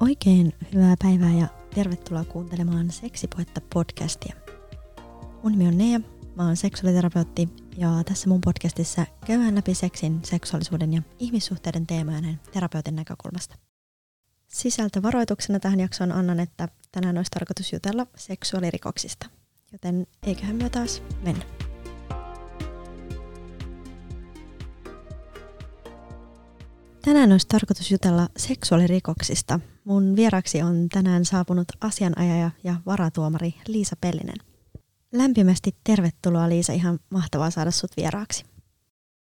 Oikein hyvää päivää ja tervetuloa kuuntelemaan Seksipoetta podcastia. Mun nimi on Nea, mä oon seksuaaliterapeutti ja tässä mun podcastissa käydään läpi seksin, seksuaalisuuden ja ihmissuhteiden teemojen terapeutin näkökulmasta. Sisältövaroituksena tähän jaksoon annan, että tänään olisi tarkoitus jutella seksuaalirikoksista, joten eiköhän me taas mennä. Tänään olisi tarkoitus jutella seksuaalirikoksista. Mun vieraksi on tänään saapunut asianajaja ja varatuomari Liisa Pellinen. Lämpimästi tervetuloa Liisa, ihan mahtavaa saada sut vieraaksi.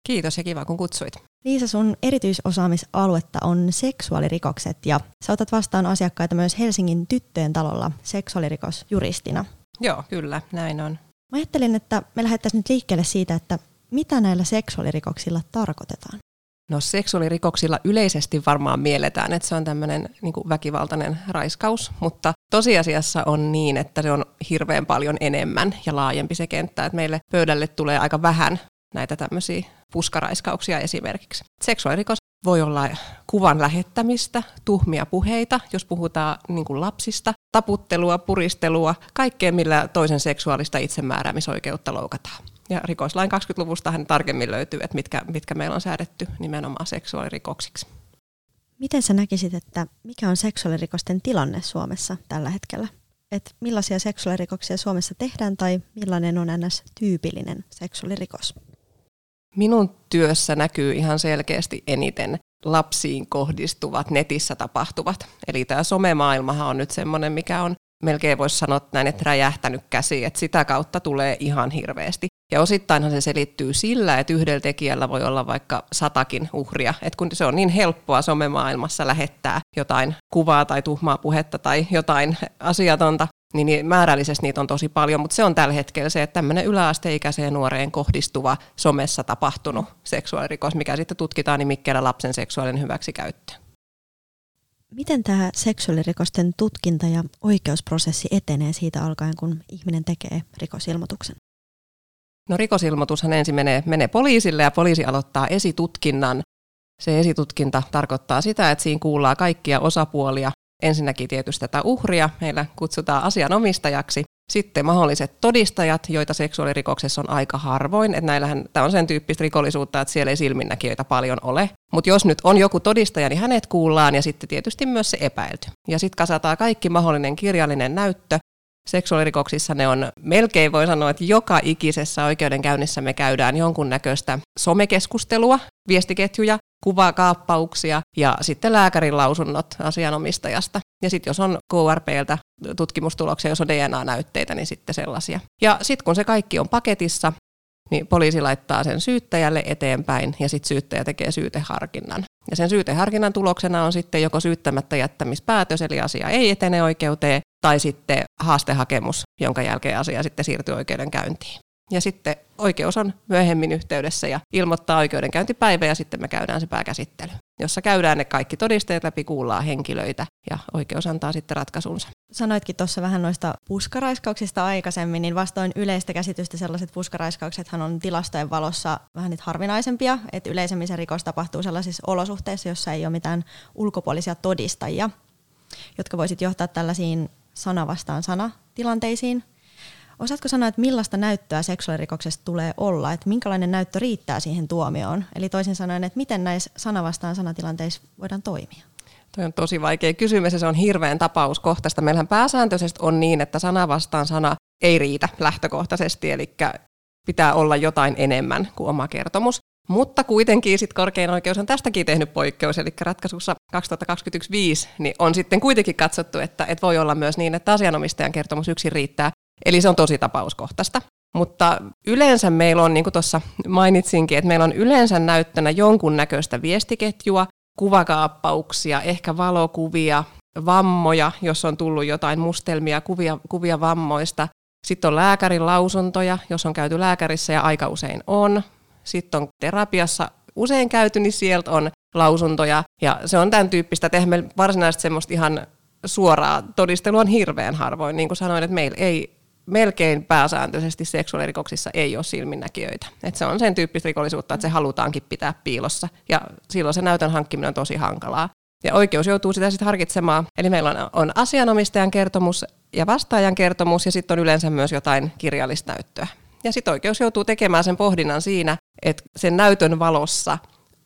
Kiitos ja kiva kun kutsuit. Liisa, sun erityisosaamisaluetta on seksuaalirikokset ja sä otat vastaan asiakkaita myös Helsingin tyttöjen talolla seksuaalirikosjuristina. Joo, kyllä, näin on. Mä ajattelin, että me lähdettäisiin nyt liikkeelle siitä, että mitä näillä seksuaalirikoksilla tarkoitetaan. No seksuaalirikoksilla yleisesti varmaan mielletään, että se on tämmöinen niin väkivaltainen raiskaus, mutta tosiasiassa on niin, että se on hirveän paljon enemmän ja laajempi se kenttä, että meille pöydälle tulee aika vähän näitä tämmöisiä puskaraiskauksia esimerkiksi. Seksuaalirikos voi olla kuvan lähettämistä, tuhmia puheita, jos puhutaan niin kuin lapsista, taputtelua, puristelua, kaikkea millä toisen seksuaalista itsemääräämisoikeutta loukataan. Ja rikoslain 20-luvustahan tarkemmin löytyy, että mitkä, mitkä meillä on säädetty nimenomaan seksuaalirikoksiksi. Miten sä näkisit, että mikä on seksuaalirikosten tilanne Suomessa tällä hetkellä? Et millaisia seksuaalirikoksia Suomessa tehdään tai millainen on ns. tyypillinen seksuaalirikos? Minun työssä näkyy ihan selkeästi eniten lapsiin kohdistuvat netissä tapahtuvat. Eli tämä somemaailmahan on nyt semmoinen, mikä on melkein voisi sanoa näin, että räjähtänyt käsi, että sitä kautta tulee ihan hirveästi. Ja osittainhan se selittyy sillä, että yhdellä tekijällä voi olla vaikka satakin uhria. että kun se on niin helppoa somemaailmassa lähettää jotain kuvaa tai tuhmaa puhetta tai jotain asiatonta, niin, niin määrällisesti niitä on tosi paljon, mutta se on tällä hetkellä se, että tämmöinen yläasteikäiseen nuoreen kohdistuva somessa tapahtunut seksuaalirikos, mikä sitten tutkitaan nimikkeellä lapsen seksuaalinen hyväksikäyttö. Miten tämä seksuaalirikosten tutkinta ja oikeusprosessi etenee siitä alkaen, kun ihminen tekee rikosilmoituksen? No rikosilmoitushan ensin menee, menee poliisille ja poliisi aloittaa esitutkinnan. Se esitutkinta tarkoittaa sitä, että siinä kuullaan kaikkia osapuolia. Ensinnäkin tietysti tätä uhria, meillä kutsutaan asianomistajaksi. Sitten mahdolliset todistajat, joita seksuaalirikoksessa on aika harvoin. Että näillähän tämä on sen tyyppistä rikollisuutta, että siellä ei silminnäkijöitä paljon ole. Mutta jos nyt on joku todistaja, niin hänet kuullaan ja sitten tietysti myös se epäilty. Ja sitten kasataan kaikki mahdollinen kirjallinen näyttö, seksuaalirikoksissa ne on melkein voi sanoa, että joka ikisessä oikeudenkäynnissä me käydään jonkunnäköistä somekeskustelua, viestiketjuja, kuvakaappauksia ja sitten lääkärin lausunnot asianomistajasta. Ja sitten jos on KRPltä tutkimustuloksia, jos on DNA-näytteitä, niin sitten sellaisia. Ja sitten kun se kaikki on paketissa, niin poliisi laittaa sen syyttäjälle eteenpäin ja sitten syyttäjä tekee syyteharkinnan. Ja sen syyteharkinnan tuloksena on sitten joko syyttämättä jättämispäätös, eli asia ei etene oikeuteen, tai sitten haastehakemus, jonka jälkeen asia sitten siirtyy oikeudenkäyntiin. Ja sitten oikeus on myöhemmin yhteydessä ja ilmoittaa oikeudenkäyntipäivä ja sitten me käydään se pääkäsittely, jossa käydään ne kaikki todisteet läpi, kuullaan henkilöitä ja oikeus antaa sitten ratkaisunsa. Sanoitkin tuossa vähän noista puskaraiskauksista aikaisemmin, niin vastoin yleistä käsitystä sellaiset puskaraiskauksethan on tilastojen valossa vähän niitä harvinaisempia, että yleisemmin se rikos tapahtuu sellaisissa olosuhteissa, jossa ei ole mitään ulkopuolisia todistajia, jotka voisit johtaa tällaisiin sana vastaan sana tilanteisiin. Osaatko sanoa, että millaista näyttöä seksuaalirikoksesta tulee olla, että minkälainen näyttö riittää siihen tuomioon? Eli toisin sanoen, että miten näissä sana vastaan sanatilanteissa voidaan toimia? Tuo on tosi vaikea kysymys ja se on hirveän tapauskohtaista. Meillähän pääsääntöisesti on niin, että sana vastaan sana ei riitä lähtökohtaisesti, eli pitää olla jotain enemmän kuin oma kertomus. Mutta kuitenkin sit korkein oikeus on tästäkin tehnyt poikkeus, eli ratkaisussa 2025 niin on sitten kuitenkin katsottu, että, että voi olla myös niin, että asianomistajan kertomus yksin riittää. Eli se on tosi tapauskohtaista. Mutta yleensä meillä on, niin kuin tuossa mainitsinkin, että meillä on yleensä näyttönä jonkunnäköistä viestiketjua, kuvakaappauksia, ehkä valokuvia, vammoja, jos on tullut jotain mustelmia, kuvia, kuvia vammoista. Sitten on lääkärin lausuntoja, jos on käyty lääkärissä ja aika usein on sitten on terapiassa usein käyty, niin sieltä on lausuntoja. Ja se on tämän tyyppistä, että eihän meillä varsinaisesti semmoista ihan suoraa todistelua on hirveän harvoin. Niin kuin sanoin, että meillä ei melkein pääsääntöisesti seksuaalirikoksissa ei ole silminnäkijöitä. Et se on sen tyyppistä rikollisuutta, että se halutaankin pitää piilossa. Ja silloin se näytön hankkiminen on tosi hankalaa. Ja oikeus joutuu sitä sitten harkitsemaan. Eli meillä on, on asianomistajan kertomus ja vastaajan kertomus ja sitten on yleensä myös jotain kirjallista näyttöä. Ja sitten oikeus joutuu tekemään sen pohdinnan siinä, että sen näytön valossa,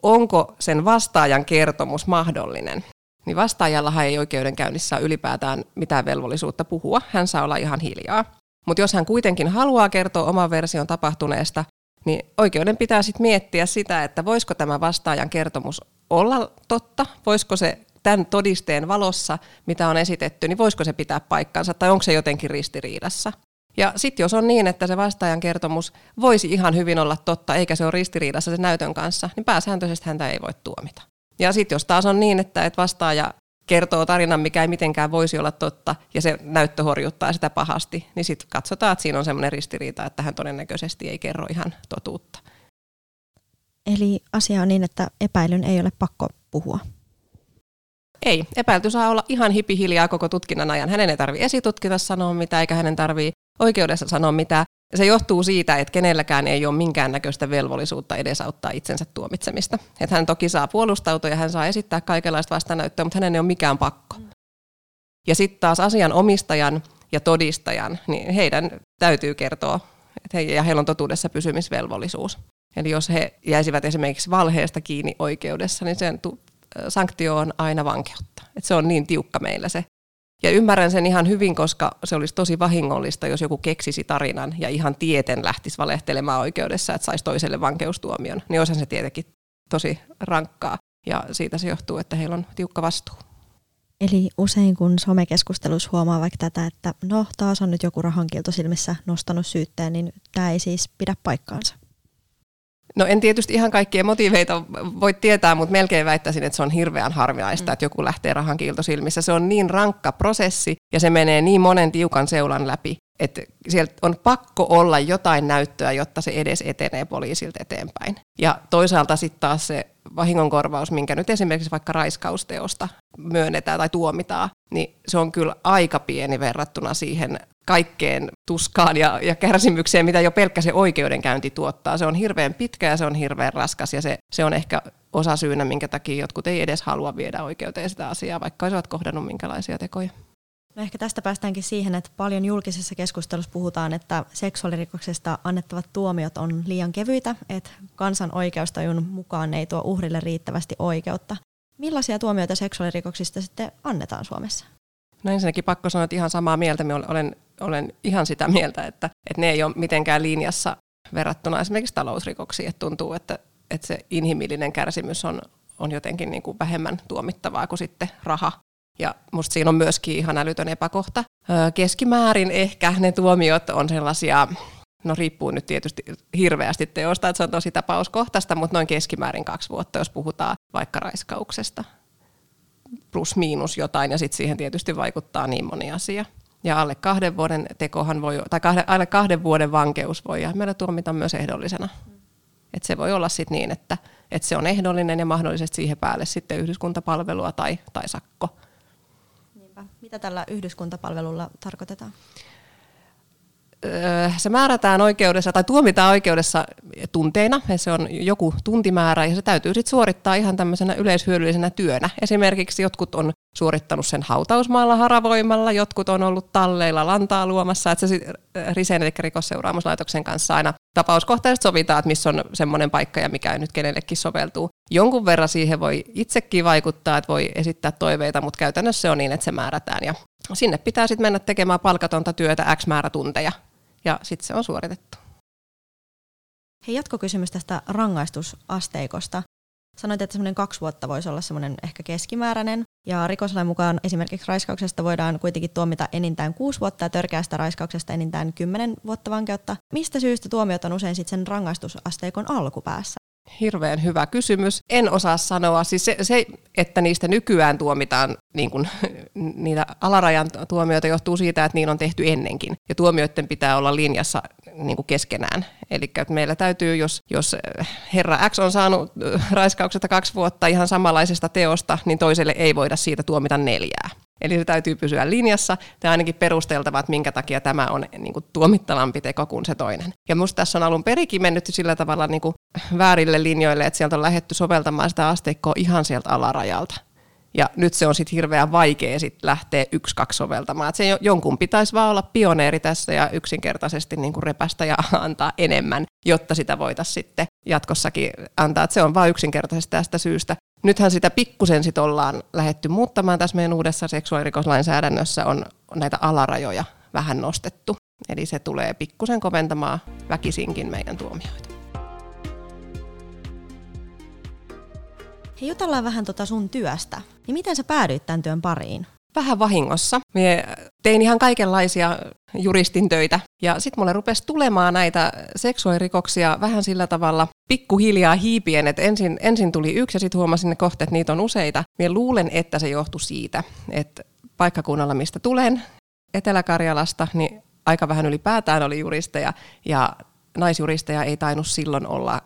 onko sen vastaajan kertomus mahdollinen. Niin vastaajallahan ei oikeudenkäynnissä ylipäätään mitään velvollisuutta puhua, hän saa olla ihan hiljaa. Mutta jos hän kuitenkin haluaa kertoa oman version tapahtuneesta, niin oikeuden pitää sitten miettiä sitä, että voisiko tämä vastaajan kertomus olla totta, voisiko se tämän todisteen valossa, mitä on esitetty, niin voisiko se pitää paikkansa tai onko se jotenkin ristiriidassa. Ja sitten jos on niin, että se vastaajan kertomus voisi ihan hyvin olla totta, eikä se ole ristiriidassa sen näytön kanssa, niin pääsääntöisesti häntä ei voi tuomita. Ja sitten jos taas on niin, että, että vastaaja kertoo tarinan, mikä ei mitenkään voisi olla totta, ja se näyttö horjuttaa sitä pahasti, niin sitten katsotaan, että siinä on semmoinen ristiriita, että hän todennäköisesti ei kerro ihan totuutta. Eli asia on niin, että epäilyn ei ole pakko puhua. Ei, epäilty saa olla ihan hipihiljaa koko tutkinnan ajan. Hänen ei tarvitse esitutkita sanoa mitään, eikä hänen tarvitse oikeudessa sanoa mitään. Se johtuu siitä, että kenelläkään ei ole minkäännäköistä velvollisuutta edesauttaa itsensä tuomitsemista. Että hän toki saa puolustautua ja hän saa esittää kaikenlaista vastanäyttöä, mutta hänen ei ole mikään pakko. Ja sitten taas asian omistajan ja todistajan, niin heidän täytyy kertoa, että he, ja heillä on totuudessa pysymisvelvollisuus. Eli jos he jäisivät esimerkiksi valheesta kiinni oikeudessa, niin sen sanktio on aina vankeutta. Et se on niin tiukka meillä se ja ymmärrän sen ihan hyvin, koska se olisi tosi vahingollista, jos joku keksisi tarinan ja ihan tieten lähtisi valehtelemaan oikeudessa, että saisi toiselle vankeustuomion. Niin olisihan se tietenkin tosi rankkaa ja siitä se johtuu, että heillä on tiukka vastuu. Eli usein kun somekeskustelussa huomaa vaikka tätä, että no taas on nyt joku rahankilto silmissä nostanut syytteen, niin tämä ei siis pidä paikkaansa. No en tietysti ihan kaikkia motiiveita voi tietää, mutta melkein väittäisin, että se on hirveän harvinaista, mm. että joku lähtee rahan silmissä. Se on niin rankka prosessi ja se menee niin monen tiukan seulan läpi, että sieltä on pakko olla jotain näyttöä, jotta se edes etenee poliisilta eteenpäin. Ja toisaalta sitten taas se vahingonkorvaus, minkä nyt esimerkiksi vaikka raiskausteosta myönnetään tai tuomitaan, niin se on kyllä aika pieni verrattuna siihen kaikkeen tuskaan ja, ja kärsimykseen, mitä jo pelkkä se oikeudenkäynti tuottaa. Se on hirveän pitkä ja se on hirveän raskas ja se, se on ehkä osa syynä, minkä takia jotkut ei edes halua viedä oikeuteen sitä asiaa, vaikka olisivat kohdannut minkälaisia tekoja. No ehkä tästä päästäänkin siihen, että paljon julkisessa keskustelussa puhutaan, että seksuaalirikoksesta annettavat tuomiot on liian kevyitä, että kansan oikeustajun mukaan ei tuo uhrille riittävästi oikeutta. Millaisia tuomioita seksuaalirikoksista sitten annetaan Suomessa? No ensinnäkin pakko sanoa, että ihan samaa mieltä. Minä olen, olen ihan sitä mieltä, että, että ne ei ole mitenkään linjassa verrattuna esimerkiksi talousrikoksiin. Että tuntuu, että, että se inhimillinen kärsimys on, on jotenkin niin kuin vähemmän tuomittavaa kuin sitten raha. Ja musta siinä on myöskin ihan älytön epäkohta. Keskimäärin ehkä ne tuomiot on sellaisia, no riippuu nyt tietysti hirveästi teosta, että se on tosi tapauskohtaista, mutta noin keskimäärin kaksi vuotta, jos puhutaan vaikka raiskauksesta plus miinus jotain, ja sitten siihen tietysti vaikuttaa niin moni asia. Ja alle kahden vuoden tekohan voi, tai kahden, alle kahden vuoden vankeus voi ja meillä tuomita myös ehdollisena. Et se voi olla sitten niin, että, että se on ehdollinen ja mahdollisesti siihen päälle sitten yhdyskuntapalvelua tai, tai sakko. Mitä tällä yhdyskuntapalvelulla tarkoitetaan? Se määrätään oikeudessa tai tuomitaan oikeudessa tunteina, ja se on joku tuntimäärä, ja se täytyy sitten suorittaa ihan tämmöisenä yleishyödyllisenä työnä. Esimerkiksi jotkut on suorittanut sen hautausmaalla haravoimalla, jotkut on ollut talleilla lantaa luomassa, että se Risen, eli rikosseuraamuslaitoksen kanssa aina tapauskohtaisesti sovitaan, että missä on semmoinen paikka ja mikä nyt kenellekin soveltuu. Jonkun verran siihen voi itsekin vaikuttaa, että voi esittää toiveita, mutta käytännössä se on niin, että se määrätään. Ja sinne pitää sitten mennä tekemään palkatonta työtä X määrä tunteja ja sitten se on suoritettu. Hei, jatkokysymys tästä rangaistusasteikosta. Sanoit, että semmoinen kaksi vuotta voisi olla semmoinen ehkä keskimääräinen. Ja rikoslain mukaan esimerkiksi raiskauksesta voidaan kuitenkin tuomita enintään kuusi vuotta ja törkeästä raiskauksesta enintään kymmenen vuotta vankeutta. Mistä syystä tuomiot on usein sitten sen rangaistusasteikon alkupäässä? Hirveän hyvä kysymys. En osaa sanoa. Siis se, se että niistä nykyään tuomitaan niin kuin, niitä alarajan tuomioita johtuu siitä, että niin on tehty ennenkin. Ja tuomioiden pitää olla linjassa niin kuin keskenään. Eli meillä täytyy, jos, jos herra X on saanut raiskauksesta kaksi vuotta ihan samanlaisesta teosta, niin toiselle ei voida siitä tuomita neljää. Eli se täytyy pysyä linjassa ja ainakin perusteltava, että minkä takia tämä on niin kuin, tuomittavampi teko kuin se toinen. Ja minusta tässä on alun perikin mennyt sillä tavalla niin kuin, väärille linjoille, että sieltä on lähetty soveltamaan sitä asteikkoa ihan sieltä alarajalta. Ja nyt se on sitten hirveän vaikea sit lähteä yksi, kaksi soveltamaan. Se jonkun pitäisi vaan olla pioneeri tässä ja yksinkertaisesti niin kuin repästä ja antaa enemmän, jotta sitä voitaisiin sitten jatkossakin antaa. Et se on vain yksinkertaisesti tästä syystä. Nythän sitä pikkusen sit ollaan lähetty muuttamaan tässä meidän uudessa seksuaalirikoslainsäädännössä on näitä alarajoja vähän nostettu. Eli se tulee pikkusen koventamaan väkisinkin meidän tuomioita. Hei, jutellaan vähän tota sun työstä. Niin miten sä päädyit tämän työn pariin? Vähän vahingossa. Mie tein ihan kaikenlaisia juristin töitä. Ja sitten mulle rupesi tulemaan näitä seksuaalirikoksia vähän sillä tavalla pikkuhiljaa hiipien, että ensin, ensin tuli yksi ja sitten huomasin ne kohta, että niitä on useita. Mie luulen, että se johtui siitä, että paikkakunnalla, mistä tulen, Etelä-Karjalasta, niin aika vähän ylipäätään oli juristeja ja naisjuristeja ei tainnut silloin olla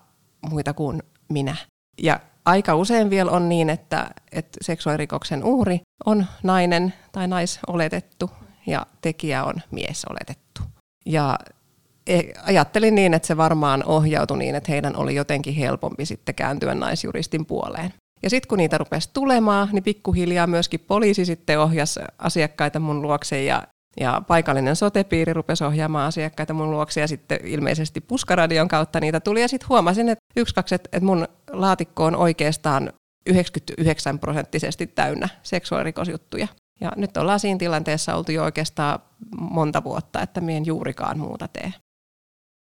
muita kuin minä. Ja aika usein vielä on niin, että, että seksuaalirikoksen uhri on nainen tai naisoletettu ja tekijä on mies oletettu. Ja e, ajattelin niin, että se varmaan ohjautui niin, että heidän oli jotenkin helpompi sitten kääntyä naisjuristin puoleen. Ja sitten kun niitä rupesi tulemaan, niin pikkuhiljaa myöskin poliisi sitten ohjasi asiakkaita mun luokse ja ja paikallinen sotepiiri rupesi ohjaamaan asiakkaita mun luokse ja sitten ilmeisesti puskaradion kautta niitä tuli. Ja sitten huomasin, että yksi, kaksi, että mun laatikko on oikeastaan 99 prosenttisesti täynnä seksuaalirikosjuttuja. Ja nyt ollaan siinä tilanteessa oltu jo oikeastaan monta vuotta, että mien juurikaan muuta tee.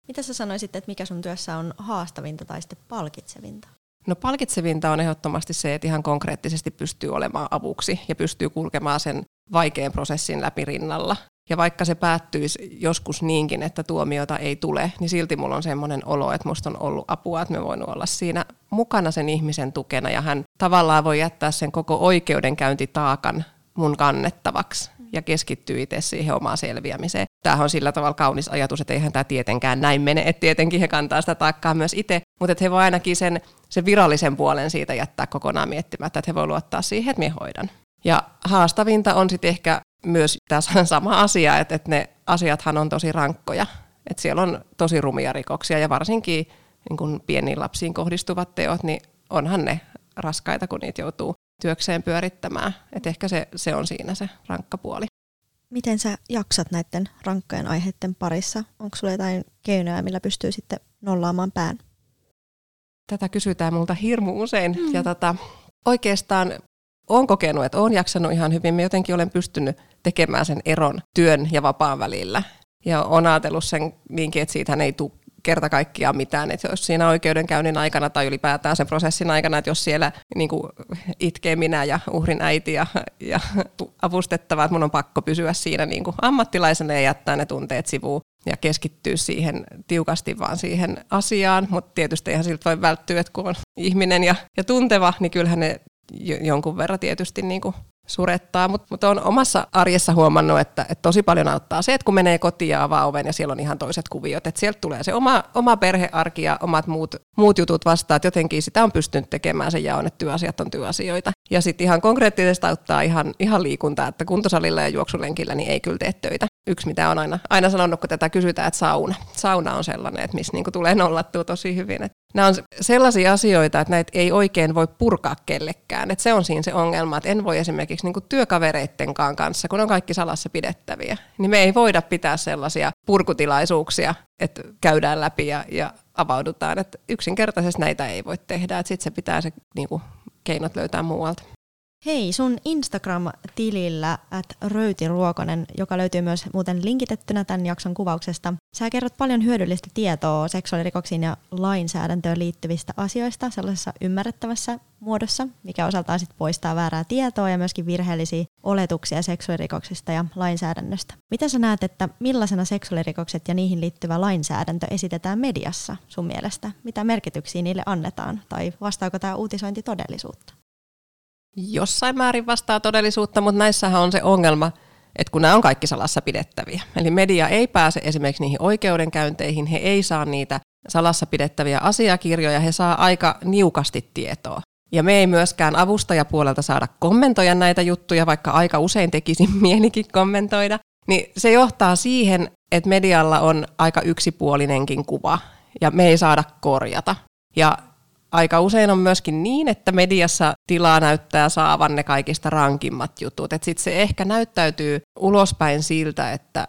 Mitä sä sanoisit, että mikä sun työssä on haastavinta tai sitten palkitsevinta? No palkitsevinta on ehdottomasti se, että ihan konkreettisesti pystyy olemaan avuksi ja pystyy kulkemaan sen vaikean prosessin läpi rinnalla. Ja vaikka se päättyisi joskus niinkin, että tuomiota ei tule, niin silti mulla on semmoinen olo, että musta on ollut apua, että me voin olla siinä mukana sen ihmisen tukena ja hän tavallaan voi jättää sen koko oikeudenkäyntitaakan mun kannettavaksi ja keskittyy itse siihen omaan selviämiseen. Tämähän on sillä tavalla kaunis ajatus, että eihän tämä tietenkään näin mene, että tietenkin he kantaa sitä taakkaa myös itse, mutta että he voi ainakin sen, sen virallisen puolen siitä jättää kokonaan miettimättä, että he voi luottaa siihen, että minä hoidan. Ja haastavinta on sitten ehkä myös tässä sama asia, että, että ne asiathan on tosi rankkoja. Että siellä on tosi rumia rikoksia ja varsinkin niin kun pieniin lapsiin kohdistuvat teot, niin onhan ne raskaita, kun niitä joutuu työkseen pyörittämään. Että ehkä se, se on siinä se rankka puoli. Miten sä jaksat näiden rankkojen aiheiden parissa? Onko sulla jotain keinoja, millä pystyy sitten nollaamaan pään? Tätä kysytään multa hirmu usein. Mm. Ja tota, oikeastaan olen kokenut, että olen jaksanut ihan hyvin. Mä jotenkin olen pystynyt tekemään sen eron työn ja vapaan välillä. Ja olen ajatellut sen niinkin, että siitä ei tule kerta kaikkiaan mitään. Että jos siinä oikeudenkäynnin aikana tai ylipäätään sen prosessin aikana, että jos siellä niin kuin itkee minä ja uhrin äiti ja, ja avustettava, että mun on pakko pysyä siinä niin kuin ammattilaisena ja jättää ne tunteet sivuun ja keskittyä siihen tiukasti vaan siihen asiaan, mutta tietysti eihän siltä voi välttyä, että kun on ihminen ja, ja tunteva, niin kyllähän ne jonkun verran tietysti niin kuin surettaa, mutta mut on omassa arjessa huomannut, että, että tosi paljon auttaa se, että kun menee kotiin ja avaa oven ja siellä on ihan toiset kuviot, että sieltä tulee se oma, oma perhearki ja omat muut, muut jutut vastaan, että jotenkin sitä on pystynyt tekemään sen jaon, että työasiat on työasioita. Ja sitten ihan konkreettisesti auttaa ihan, ihan liikuntaa, että kuntosalilla ja juoksulenkillä niin ei kyllä tee töitä. Yksi, mitä on aina, aina sanonut, kun tätä kysytään, että sauna. Sauna on sellainen, että missä niinku tulee nollattua tosi hyvin. Että nämä on sellaisia asioita, että näitä ei oikein voi purkaa kellekään. Että se on siinä se ongelma, että en voi esimerkiksi niinku työkavereittenkaan kanssa, kun on kaikki salassa pidettäviä, niin me ei voida pitää sellaisia purkutilaisuuksia, että käydään läpi ja, ja avaudutaan. Että yksinkertaisesti näitä ei voi tehdä, että sitten se pitää se niinku, keinot löytää muualta. Hei, sun Instagram-tilillä at röytiruokonen, joka löytyy myös muuten linkitettynä tämän jakson kuvauksesta. Sä kerrot paljon hyödyllistä tietoa seksuaalirikoksiin ja lainsäädäntöön liittyvistä asioista sellaisessa ymmärrettävässä muodossa, mikä osaltaan sit poistaa väärää tietoa ja myöskin virheellisiä oletuksia seksuaalirikoksista ja lainsäädännöstä. Mitä sä näet, että millaisena seksuaalirikokset ja niihin liittyvä lainsäädäntö esitetään mediassa sun mielestä? Mitä merkityksiä niille annetaan tai vastaako tämä uutisointi todellisuutta? Jossain määrin vastaa todellisuutta, mutta näissähän on se ongelma, että kun nämä on kaikki salassa pidettäviä. Eli media ei pääse esimerkiksi niihin oikeudenkäynteihin, he ei saa niitä salassa pidettäviä asiakirjoja, he saa aika niukasti tietoa. Ja me ei myöskään avustajapuolelta saada kommentoida näitä juttuja, vaikka aika usein tekisin mielikin kommentoida. Niin se johtaa siihen, että medialla on aika yksipuolinenkin kuva, ja me ei saada korjata. Ja aika usein on myöskin niin, että mediassa tilaa näyttää saavan ne kaikista rankimmat jutut. Sitten se ehkä näyttäytyy ulospäin siltä, että,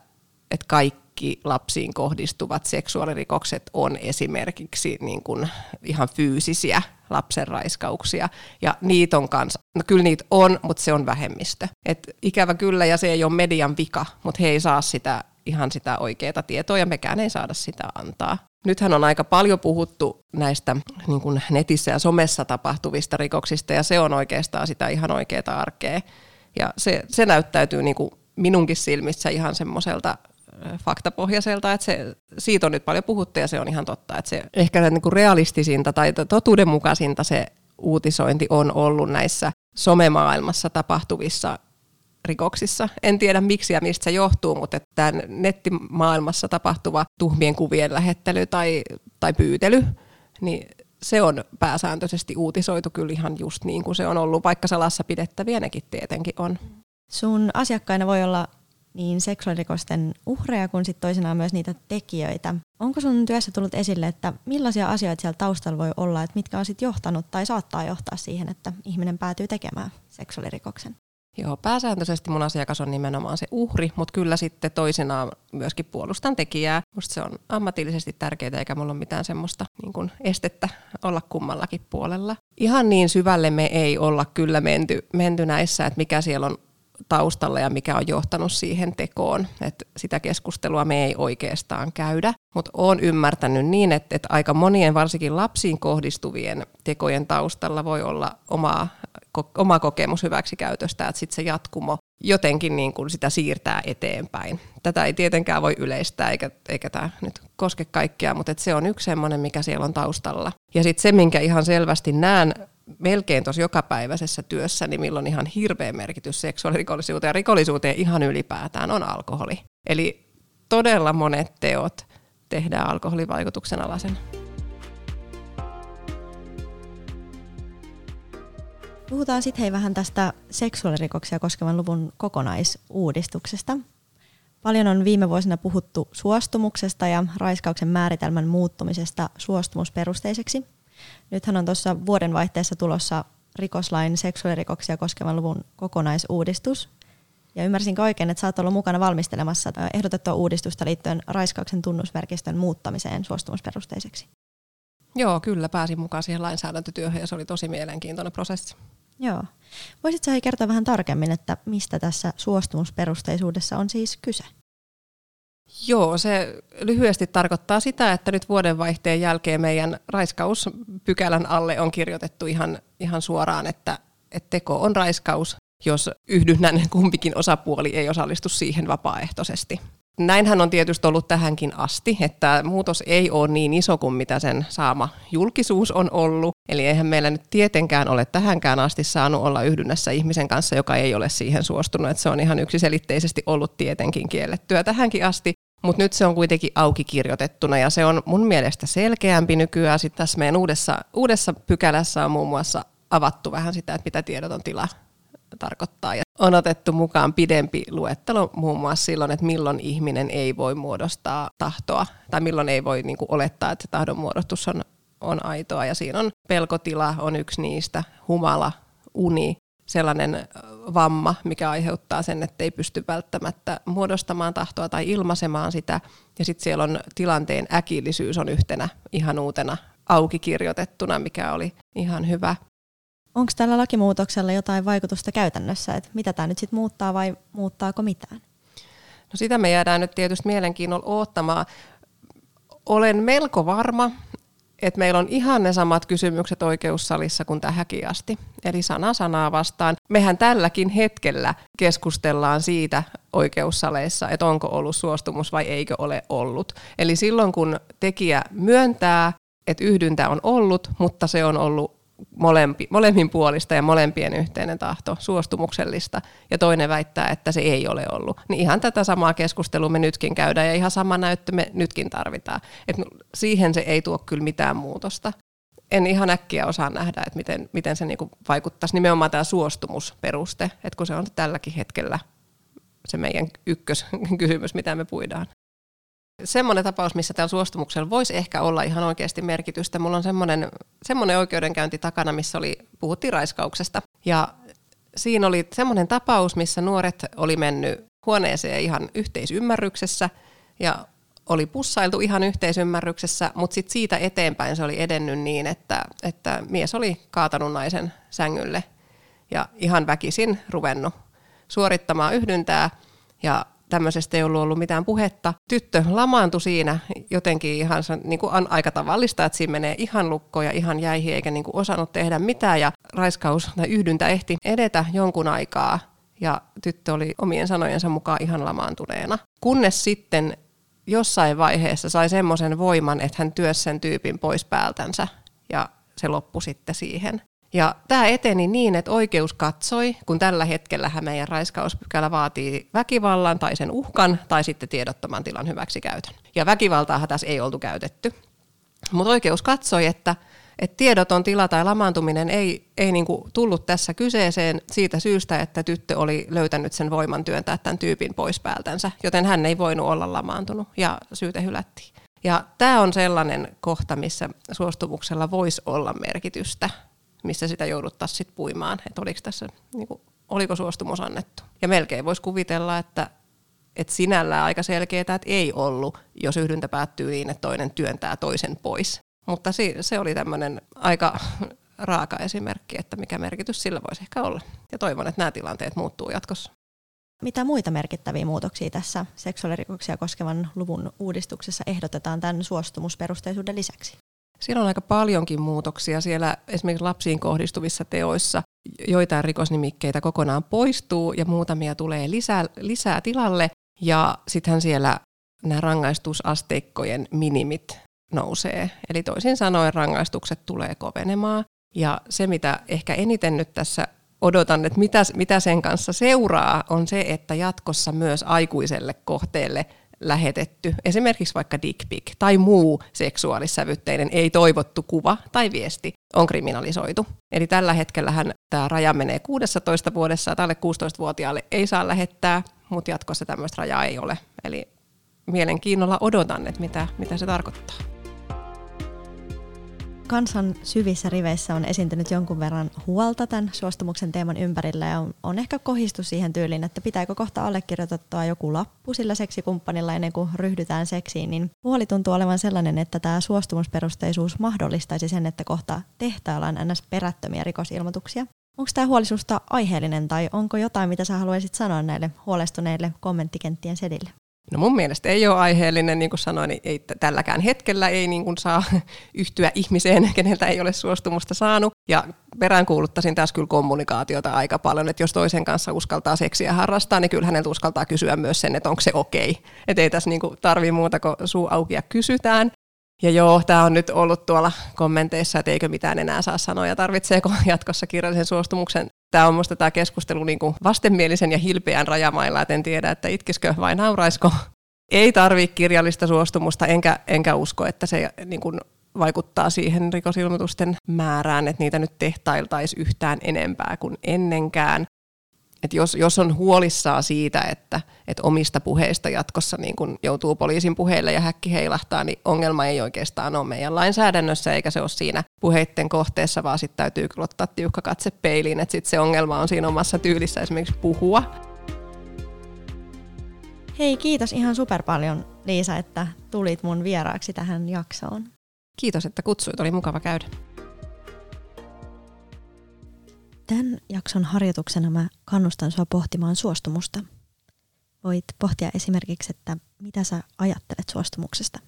että kaikki lapsiin kohdistuvat seksuaalirikokset on esimerkiksi niin kuin ihan fyysisiä lapsenraiskauksia. Ja niitä on kanssa, no kyllä niitä on, mutta se on vähemmistö. Et ikävä kyllä, ja se ei ole median vika, mutta he ei saa sitä ihan sitä oikeaa tietoa, ja mekään ei saada sitä antaa. Nythän on aika paljon puhuttu näistä niin kuin netissä ja somessa tapahtuvista rikoksista, ja se on oikeastaan sitä ihan oikeaa arkea. Ja se, se näyttäytyy niin kuin minunkin silmissä ihan semmoiselta faktapohjaiselta, että se, siitä on nyt paljon puhuttu ja se on ihan totta, että se ehkä niin kuin realistisinta tai totuudenmukaisinta se uutisointi on ollut näissä somemaailmassa tapahtuvissa rikoksissa. En tiedä miksi ja mistä se johtuu, mutta että nettimaailmassa tapahtuva tuhmien kuvien lähettely tai, tai pyytely, niin se on pääsääntöisesti uutisoitu kyllä ihan just niin kuin se on ollut, vaikka salassa pidettäviä nekin tietenkin on. Sun asiakkaina voi olla niin seksuaalirikosten uhreja kuin sit toisinaan myös niitä tekijöitä. Onko sun työssä tullut esille, että millaisia asioita siellä taustalla voi olla, että mitkä on sitten johtanut tai saattaa johtaa siihen, että ihminen päätyy tekemään seksuaalirikoksen? Joo, pääsääntöisesti mun asiakas on nimenomaan se uhri, mutta kyllä sitten toisinaan myöskin puolustan tekijää. Musta se on ammatillisesti tärkeää, eikä mulla ole mitään semmoista niin kuin estettä olla kummallakin puolella. Ihan niin syvälle me ei olla kyllä menty, menty näissä, että mikä siellä on taustalla ja mikä on johtanut siihen tekoon. Et sitä keskustelua me ei oikeastaan käydä, mutta olen ymmärtänyt niin, että, että aika monien varsinkin lapsiin kohdistuvien tekojen taustalla voi olla oma, ko, oma kokemus hyväksikäytöstä, että sitten se jatkumo jotenkin niin kuin sitä siirtää eteenpäin. Tätä ei tietenkään voi yleistää, eikä, eikä tämä nyt koske kaikkea, mutta se on yksi semmoinen, mikä siellä on taustalla. Ja sitten se, minkä ihan selvästi näen melkein tuossa jokapäiväisessä työssä, niin milloin ihan hirveä merkitys seksuaalirikollisuuteen ja rikollisuuteen ihan ylipäätään on alkoholi. Eli todella monet teot tehdään alkoholivaikutuksen alaisen. Puhutaan sitten hei vähän tästä seksuaalirikoksia koskevan luvun kokonaisuudistuksesta. Paljon on viime vuosina puhuttu suostumuksesta ja raiskauksen määritelmän muuttumisesta suostumusperusteiseksi. Nythän on tuossa vuodenvaihteessa tulossa rikoslain seksuaalirikoksia koskevan luvun kokonaisuudistus. Ja ymmärsinkö oikein, että saat olla mukana valmistelemassa ehdotettua uudistusta liittyen raiskauksen tunnusmerkistön muuttamiseen suostumusperusteiseksi? Joo, kyllä pääsin mukaan siihen lainsäädäntötyöhön ja se oli tosi mielenkiintoinen prosessi. Joo. Voisitko kertoa vähän tarkemmin, että mistä tässä suostumusperusteisuudessa on siis kyse? Joo, se lyhyesti tarkoittaa sitä, että nyt vuodenvaihteen jälkeen meidän raiskauspykälän alle on kirjoitettu ihan, ihan suoraan, että, että teko on raiskaus, jos yhdynnän kumpikin osapuoli ei osallistu siihen vapaaehtoisesti. Näinhän on tietysti ollut tähänkin asti, että muutos ei ole niin iso kuin mitä sen saama julkisuus on ollut. Eli eihän meillä nyt tietenkään ole tähänkään asti saanut olla yhdynnässä ihmisen kanssa, joka ei ole siihen suostunut. Että se on ihan yksiselitteisesti ollut tietenkin kiellettyä tähänkin asti. Mutta nyt se on kuitenkin auki kirjoitettuna ja se on mun mielestä selkeämpi nykyään. Sitten tässä meidän uudessa, uudessa pykälässä on muun muassa avattu vähän sitä, että mitä tiedoton tarkoittaa. Ja on otettu mukaan pidempi luettelo muun muassa silloin, että milloin ihminen ei voi muodostaa tahtoa tai milloin ei voi niin kuin olettaa, että se tahdonmuodostus on, on aitoa. Ja siinä on pelkotila on yksi niistä, humala, uni, sellainen vamma, mikä aiheuttaa sen, että ei pysty välttämättä muodostamaan tahtoa tai ilmaisemaan sitä. Ja sitten siellä on tilanteen äkillisyys on yhtenä ihan uutena auki kirjoitettuna, mikä oli ihan hyvä. Onko tällä lakimuutoksella jotain vaikutusta käytännössä, että mitä tämä nyt sitten muuttaa vai muuttaako mitään? No sitä me jäädään nyt tietysti mielenkiinnolla odottamaan. Olen melko varma, että meillä on ihan ne samat kysymykset oikeussalissa kuin tähänkin asti. Eli sana sanaa vastaan. Mehän tälläkin hetkellä keskustellaan siitä oikeussaleissa, että onko ollut suostumus vai eikö ole ollut. Eli silloin kun tekijä myöntää, että yhdyntä on ollut, mutta se on ollut molempi, molemmin puolista ja molempien yhteinen tahto suostumuksellista, ja toinen väittää, että se ei ole ollut. Niin ihan tätä samaa keskustelua me nytkin käydään, ja ihan sama näyttö me nytkin tarvitaan. Et siihen se ei tuo kyllä mitään muutosta. En ihan äkkiä osaa nähdä, että miten, miten se niinku vaikuttaisi nimenomaan tämä suostumusperuste, että kun se on tälläkin hetkellä se meidän ykköskysymys, mitä me puidaan. Semmoinen tapaus, missä tällä suostumuksella voisi ehkä olla ihan oikeasti merkitystä. Mulla on semmoinen, semmoinen oikeudenkäynti takana, missä oli, puhuttiin raiskauksesta. Ja siinä oli semmoinen tapaus, missä nuoret oli mennyt huoneeseen ihan yhteisymmärryksessä ja oli pussailtu ihan yhteisymmärryksessä, mutta sitten siitä eteenpäin se oli edennyt niin, että, että mies oli kaatanut naisen sängylle ja ihan väkisin ruvennut suorittamaan yhdyntää ja tämmöisestä ei ollut ollut mitään puhetta. Tyttö lamaantui siinä jotenkin ihan niin kuin on aika tavallista, että siinä menee ihan lukkoon ja ihan jäihin eikä niin kuin osannut tehdä mitään ja raiskaus tai yhdyntä ehti edetä jonkun aikaa ja tyttö oli omien sanojensa mukaan ihan lamaantuneena. Kunnes sitten jossain vaiheessa sai semmoisen voiman, että hän työsi sen tyypin pois päältänsä ja se loppui sitten siihen. Ja tämä eteni niin, että oikeus katsoi, kun tällä hetkellä meidän raiskauspykälä vaatii väkivallan tai sen uhkan tai sitten tiedottoman tilan hyväksikäytön. Ja väkivaltaahan tässä ei oltu käytetty. Mutta oikeus katsoi, että, että tiedoton tila tai lamaantuminen ei, ei niinku tullut tässä kyseeseen siitä syystä, että tyttö oli löytänyt sen voiman työntää tämän tyypin pois päältänsä, joten hän ei voinut olla lamaantunut ja syyte hylättiin. Ja tämä on sellainen kohta, missä suostumuksella voisi olla merkitystä missä sitä jouduttaisiin sit puimaan, että oliko tässä, niin kuin, oliko suostumus annettu. Ja melkein voisi kuvitella, että, että sinällään aika selkeää, että ei ollut, jos yhdyntä päättyy niin, että toinen työntää toisen pois. Mutta se oli tämmöinen aika raaka esimerkki, että mikä merkitys sillä voisi ehkä olla. Ja toivon, että nämä tilanteet muuttuu jatkossa. Mitä muita merkittäviä muutoksia tässä seksuaalirikoksia koskevan luvun uudistuksessa ehdotetaan tämän suostumusperusteisuuden lisäksi? Siellä on aika paljonkin muutoksia. Siellä esimerkiksi lapsiin kohdistuvissa teoissa joitain rikosnimikkeitä kokonaan poistuu ja muutamia tulee lisää, lisää tilalle. Ja sittenhän siellä nämä rangaistusasteikkojen minimit nousee. Eli toisin sanoen rangaistukset tulee kovenemaan. Ja se, mitä ehkä eniten nyt tässä odotan, että mitä, mitä sen kanssa seuraa, on se, että jatkossa myös aikuiselle kohteelle lähetetty, esimerkiksi vaikka dick pic tai muu seksuaalissävytteinen ei toivottu kuva tai viesti on kriminalisoitu. Eli tällä hetkellähän tämä raja menee 16 vuodessa, tälle 16-vuotiaalle ei saa lähettää, mutta jatkossa tämmöistä rajaa ei ole. Eli mielenkiinnolla odotan, että mitä, mitä se tarkoittaa. Kansan syvissä riveissä on esiintynyt jonkun verran huolta tämän suostumuksen teeman ympärillä ja on, on ehkä kohistu siihen tyyliin, että pitääkö kohta allekirjoitettua joku lappu sillä seksikumppanilla ennen kuin ryhdytään seksiin, niin huoli tuntuu olevan sellainen, että tämä suostumusperusteisuus mahdollistaisi sen, että kohta tehtaillaan ns. perättömiä rikosilmoituksia. Onko tämä huolisuusta aiheellinen tai onko jotain, mitä sä haluaisit sanoa näille huolestuneille kommenttikenttien sedille? No mun mielestä ei ole aiheellinen, niin kuin sanoin, niin ei, tälläkään hetkellä ei niin kuin saa yhtyä ihmiseen, keneltä ei ole suostumusta saanut. Ja peräänkuuluttaisin tässä kyllä kommunikaatiota aika paljon, että jos toisen kanssa uskaltaa seksiä harrastaa, niin kyllä häneltä uskaltaa kysyä myös sen, että onko se okei. Okay. Että ei tässä niin tarvitse muuta kuin suu auki ja kysytään. Ja joo, tämä on nyt ollut tuolla kommenteissa, että eikö mitään enää saa sanoa ja tarvitseeko jatkossa kirjallisen suostumuksen. Tämä on minusta tämä keskustelu niin kuin vastenmielisen ja hilpeän rajamailla, että en tiedä, että itkiskö vai nauraisko. Ei tarvitse kirjallista suostumusta, enkä, enkä usko, että se niin kuin vaikuttaa siihen rikosilmoitusten määrään, että niitä nyt tehtailtaisiin yhtään enempää kuin ennenkään että jos, jos on huolissaan siitä, että, että omista puheista jatkossa niin kun joutuu poliisin puheille ja häkki heilahtaa, niin ongelma ei oikeastaan ole meidän lainsäädännössä eikä se ole siinä puheitten kohteessa, vaan sitten täytyy kyllä ottaa tiukka katse peiliin, että sitten se ongelma on siinä omassa tyylissä esimerkiksi puhua. Hei, kiitos ihan super paljon Liisa, että tulit mun vieraaksi tähän jaksoon. Kiitos, että kutsuit. Oli mukava käydä. Tämän jakson harjoituksena mä kannustan sua pohtimaan suostumusta. Voit pohtia esimerkiksi, että mitä sä ajattelet suostumuksesta.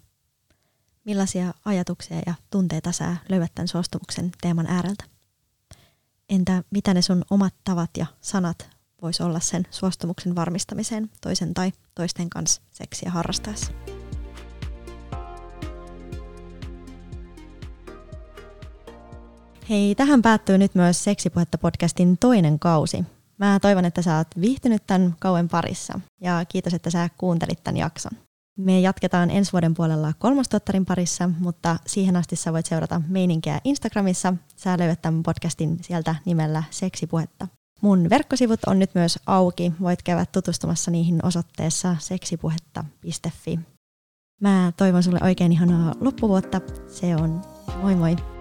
Millaisia ajatuksia ja tunteita sä löydät tämän suostumuksen teeman ääreltä? Entä mitä ne sun omat tavat ja sanat voisi olla sen suostumuksen varmistamiseen toisen tai toisten kanssa seksiä harrastaessa? Hei, tähän päättyy nyt myös Seksipuhetta podcastin toinen kausi. Mä toivon, että sä oot viihtynyt tämän kauen parissa ja kiitos, että sä kuuntelit tämän jakson. Me jatketaan ensi vuoden puolella kolmostottarin parissa, mutta siihen asti sä voit seurata meininkiä Instagramissa. Sä löydät tämän podcastin sieltä nimellä Seksipuhetta. Mun verkkosivut on nyt myös auki. Voit käydä tutustumassa niihin osoitteessa seksipuhetta.fi. Mä toivon sulle oikein ihanaa loppuvuotta. Se on moi moi!